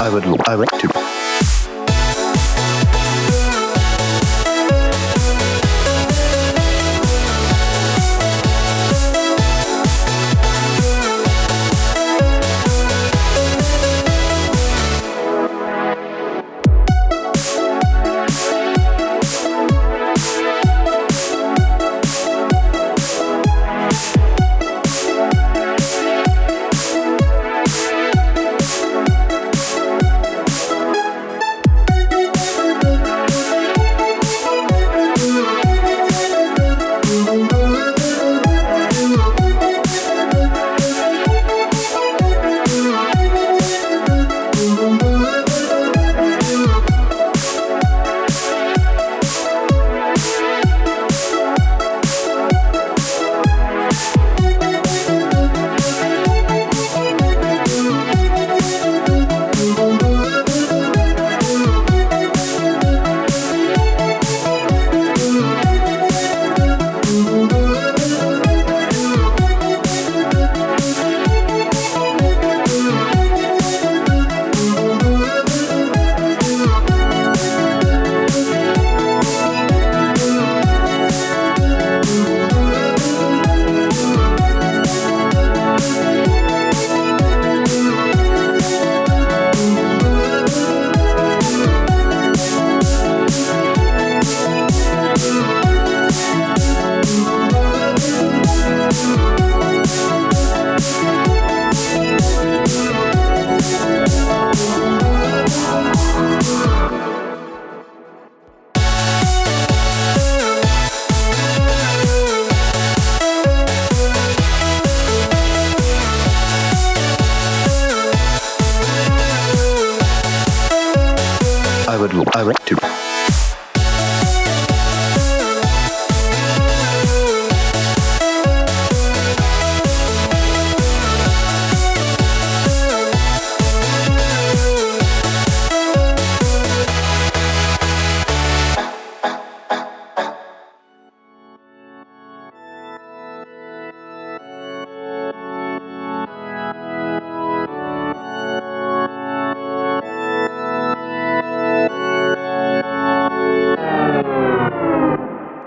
I would I would to Would to